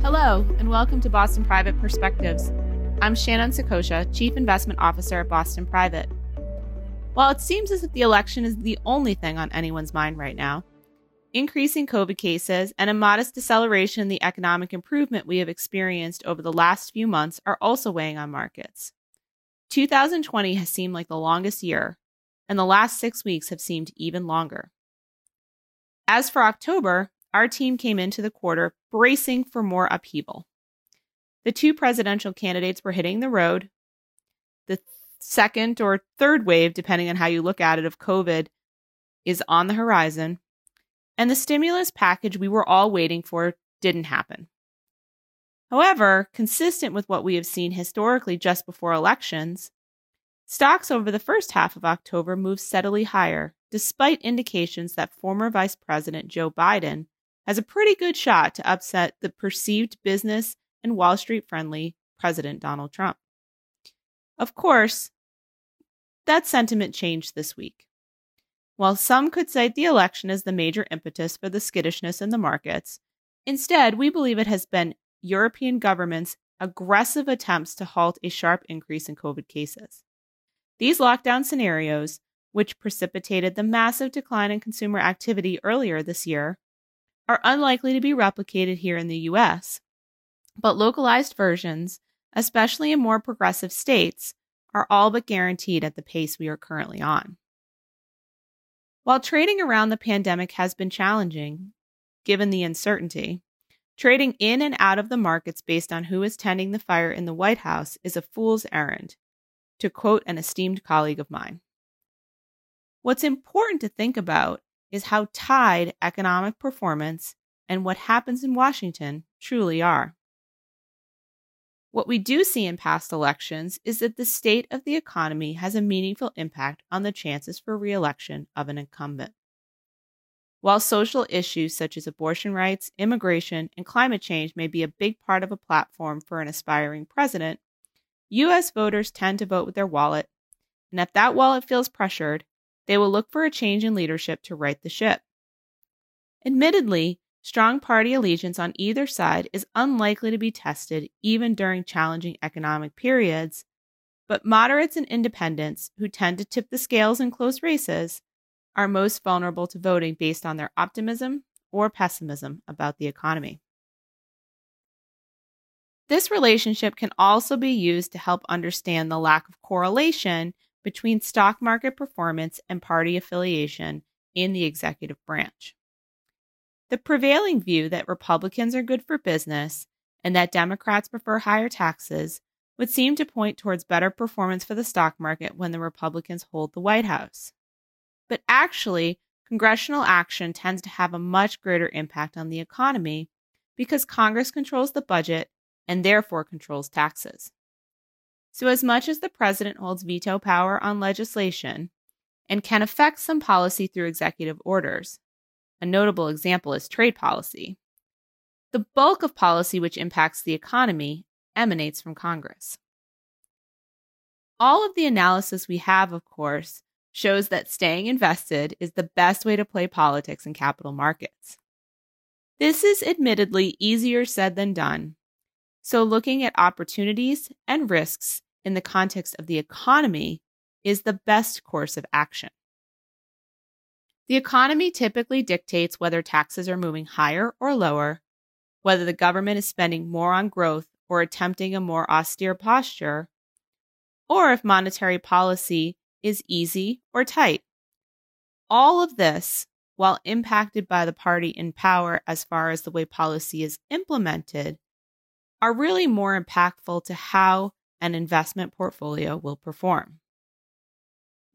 Hello, and welcome to Boston Private Perspectives. I'm Shannon Saccocia, Chief Investment Officer at Boston Private. While it seems as if the election is the only thing on anyone's mind right now, increasing COVID cases and a modest deceleration in the economic improvement we have experienced over the last few months are also weighing on markets. 2020 has seemed like the longest year, and the last six weeks have seemed even longer. As for October, our team came into the quarter bracing for more upheaval. The two presidential candidates were hitting the road. The second or third wave, depending on how you look at it, of COVID is on the horizon. And the stimulus package we were all waiting for didn't happen. However, consistent with what we have seen historically just before elections, stocks over the first half of October moved steadily higher, despite indications that former Vice President Joe Biden has a pretty good shot to upset the perceived business and Wall Street friendly President Donald Trump. Of course, that sentiment changed this week. While some could cite the election as the major impetus for the skittishness in the markets, instead, we believe it has been European governments' aggressive attempts to halt a sharp increase in COVID cases. These lockdown scenarios, which precipitated the massive decline in consumer activity earlier this year, are unlikely to be replicated here in the US, but localized versions, especially in more progressive states, are all but guaranteed at the pace we are currently on. While trading around the pandemic has been challenging, given the uncertainty, trading in and out of the markets based on who is tending the fire in the White House is a fool's errand, to quote an esteemed colleague of mine. What's important to think about is how tied economic performance and what happens in Washington truly are. What we do see in past elections is that the state of the economy has a meaningful impact on the chances for reelection of an incumbent. While social issues such as abortion rights, immigration, and climate change may be a big part of a platform for an aspiring president, U.S. voters tend to vote with their wallet, and if that wallet feels pressured, they will look for a change in leadership to right the ship. Admittedly, Strong party allegiance on either side is unlikely to be tested even during challenging economic periods, but moderates and independents, who tend to tip the scales in close races, are most vulnerable to voting based on their optimism or pessimism about the economy. This relationship can also be used to help understand the lack of correlation between stock market performance and party affiliation in the executive branch. The prevailing view that Republicans are good for business and that Democrats prefer higher taxes would seem to point towards better performance for the stock market when the Republicans hold the White House. But actually, congressional action tends to have a much greater impact on the economy because Congress controls the budget and therefore controls taxes. So, as much as the president holds veto power on legislation and can affect some policy through executive orders, a notable example is trade policy. The bulk of policy which impacts the economy emanates from Congress. All of the analysis we have, of course, shows that staying invested is the best way to play politics in capital markets. This is admittedly easier said than done. So, looking at opportunities and risks in the context of the economy is the best course of action. The economy typically dictates whether taxes are moving higher or lower, whether the government is spending more on growth or attempting a more austere posture, or if monetary policy is easy or tight. All of this, while impacted by the party in power as far as the way policy is implemented, are really more impactful to how an investment portfolio will perform.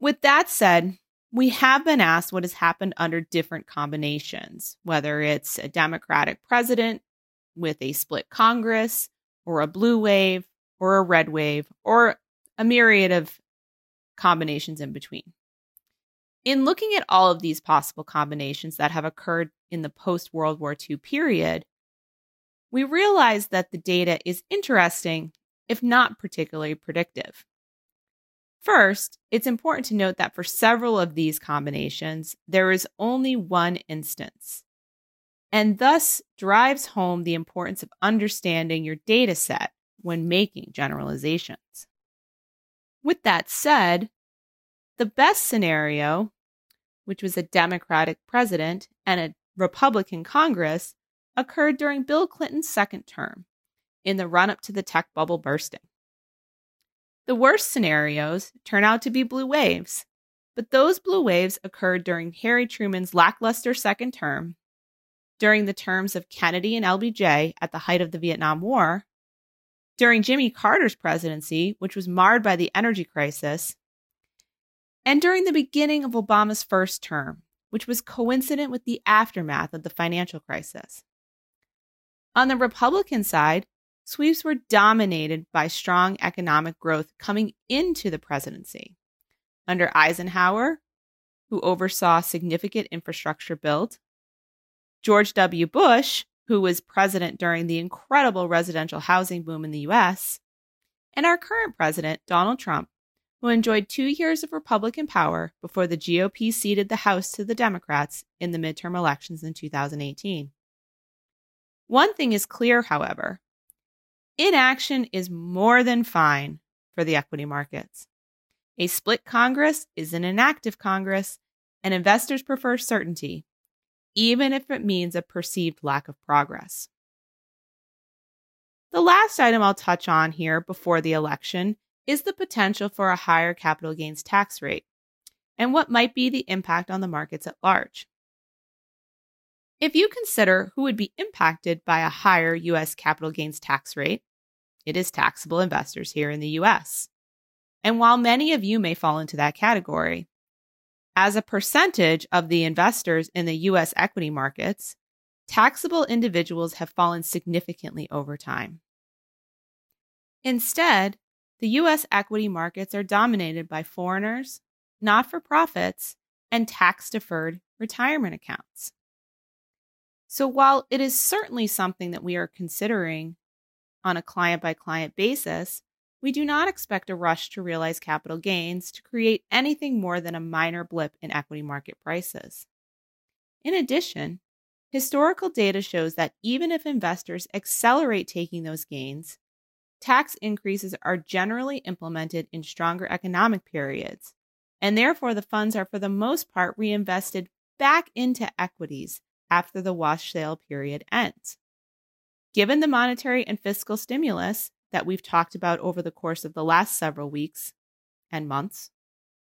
With that said, we have been asked what has happened under different combinations, whether it's a Democratic president with a split Congress, or a blue wave, or a red wave, or a myriad of combinations in between. In looking at all of these possible combinations that have occurred in the post World War II period, we realize that the data is interesting, if not particularly predictive. First, it's important to note that for several of these combinations, there is only one instance, and thus drives home the importance of understanding your data set when making generalizations. With that said, the best scenario, which was a Democratic president and a Republican Congress, occurred during Bill Clinton's second term in the run up to the tech bubble bursting. The worst scenarios turn out to be blue waves, but those blue waves occurred during Harry Truman's lackluster second term, during the terms of Kennedy and LBJ at the height of the Vietnam War, during Jimmy Carter's presidency, which was marred by the energy crisis, and during the beginning of Obama's first term, which was coincident with the aftermath of the financial crisis. On the Republican side, sweeps were dominated by strong economic growth coming into the presidency. Under Eisenhower, who oversaw significant infrastructure build, George W. Bush, who was president during the incredible residential housing boom in the US, and our current president, Donald Trump, who enjoyed two years of Republican power before the GOP ceded the House to the Democrats in the midterm elections in 2018. One thing is clear, however inaction is more than fine for the equity markets. A split Congress is an inactive Congress, and investors prefer certainty, even if it means a perceived lack of progress. The last item I'll touch on here before the election is the potential for a higher capital gains tax rate and what might be the impact on the markets at large. If you consider who would be impacted by a higher U.S. capital gains tax rate, it is taxable investors here in the U.S. And while many of you may fall into that category, as a percentage of the investors in the U.S. equity markets, taxable individuals have fallen significantly over time. Instead, the U.S. equity markets are dominated by foreigners, not for profits, and tax deferred retirement accounts. So, while it is certainly something that we are considering on a client by client basis, we do not expect a rush to realize capital gains to create anything more than a minor blip in equity market prices. In addition, historical data shows that even if investors accelerate taking those gains, tax increases are generally implemented in stronger economic periods, and therefore the funds are for the most part reinvested back into equities after the wash sale period ends. Given the monetary and fiscal stimulus that we've talked about over the course of the last several weeks and months,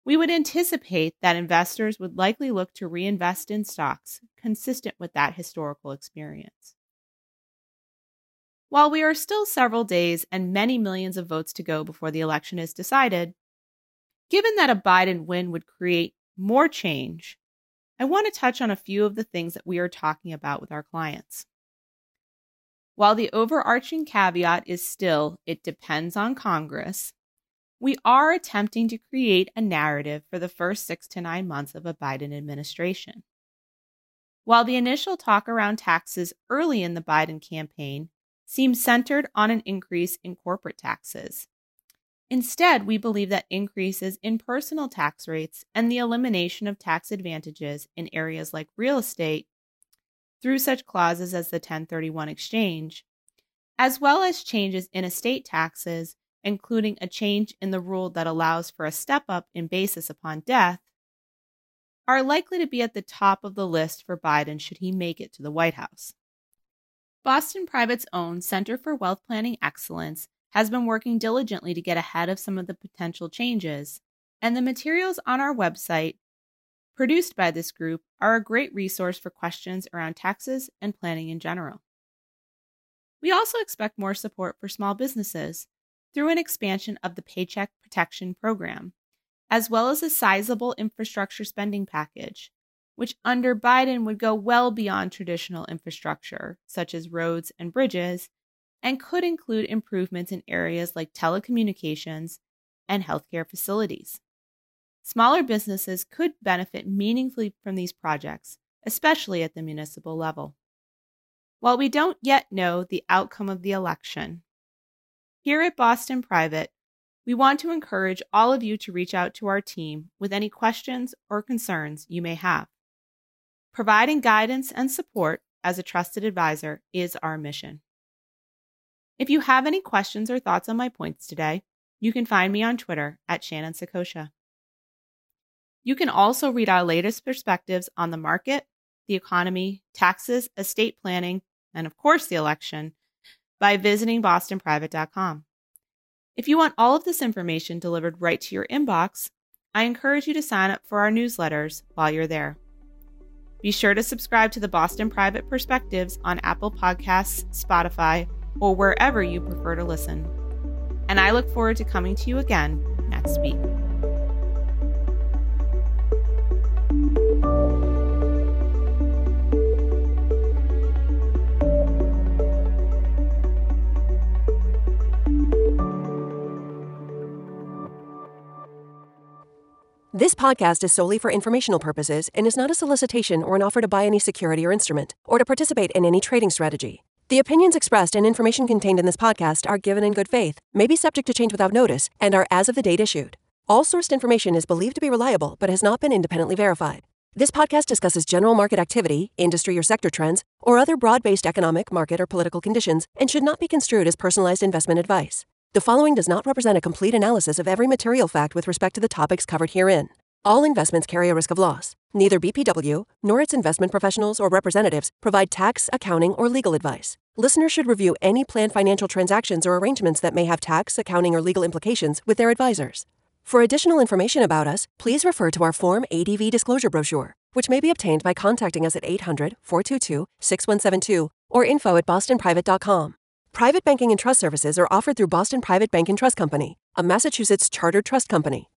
we would anticipate that investors would likely look to reinvest in stocks consistent with that historical experience. While we are still several days and many millions of votes to go before the election is decided, given that a Biden win would create more change, I want to touch on a few of the things that we are talking about with our clients. While the overarching caveat is still it depends on Congress, we are attempting to create a narrative for the first six to nine months of a Biden administration. While the initial talk around taxes early in the Biden campaign seems centered on an increase in corporate taxes, instead, we believe that increases in personal tax rates and the elimination of tax advantages in areas like real estate through such clauses as the 1031 exchange, as well as changes in estate taxes, including a change in the rule that allows for a step up in basis upon death, are likely to be at the top of the list for Biden should he make it to the White House. Boston Private's own Center for Wealth Planning Excellence has been working diligently to get ahead of some of the potential changes, and the materials on our website produced by this group are a great resource for questions around taxes and planning in general. We also expect more support for small businesses through an expansion of the Paycheck Protection Program, as well as a sizable infrastructure spending package, which under Biden would go well beyond traditional infrastructure, such as roads and bridges, and could include improvements in areas like telecommunications and healthcare facilities. Smaller businesses could benefit meaningfully from these projects, especially at the municipal level. While we don't yet know the outcome of the election, here at Boston Private, We want to encourage all of you to reach out to our team with any questions or concerns you may have. Providing guidance and support as a trusted advisor is our mission. If you have any questions or thoughts on my points today, you can find me on Twitter at Shannon Saccocia. You can also read our latest perspectives on the market, the economy, taxes, estate planning, and of course the election by visiting bostonprivate.com. If you want all of this information delivered right to your inbox, I encourage you to sign up for our newsletters while you're there. Be sure to subscribe to the Boston Private Perspectives on Apple Podcasts, Spotify, or wherever you prefer to listen. And I look forward to coming to you again next week. This podcast is solely for informational purposes and is not a solicitation or an offer to buy any security or instrument or to participate in any trading strategy. The opinions expressed and information contained in this podcast are given in good faith, may be subject to change without notice, and are as of the date issued. All sourced information is believed to be reliable but has not been independently verified. This podcast discusses general market activity, industry or sector trends, or other broad based economic, market, or political conditions and should not be construed as personalized investment advice. The following does not represent a complete analysis of every material fact with respect to the topics covered herein. All investments carry a risk of loss. Neither BPW nor its investment professionals or representatives provide tax, accounting, or legal advice. Listeners should review any planned financial transactions or arrangements that may have tax, accounting, or legal implications with their advisors. For additional information about us, please refer to our Form ADV disclosure brochure, which may be obtained by contacting us at 800 422 6172 or info at bostonprivate.com. Private banking and trust services are offered through Boston Private Bank and Trust Company, a Massachusetts chartered trust company.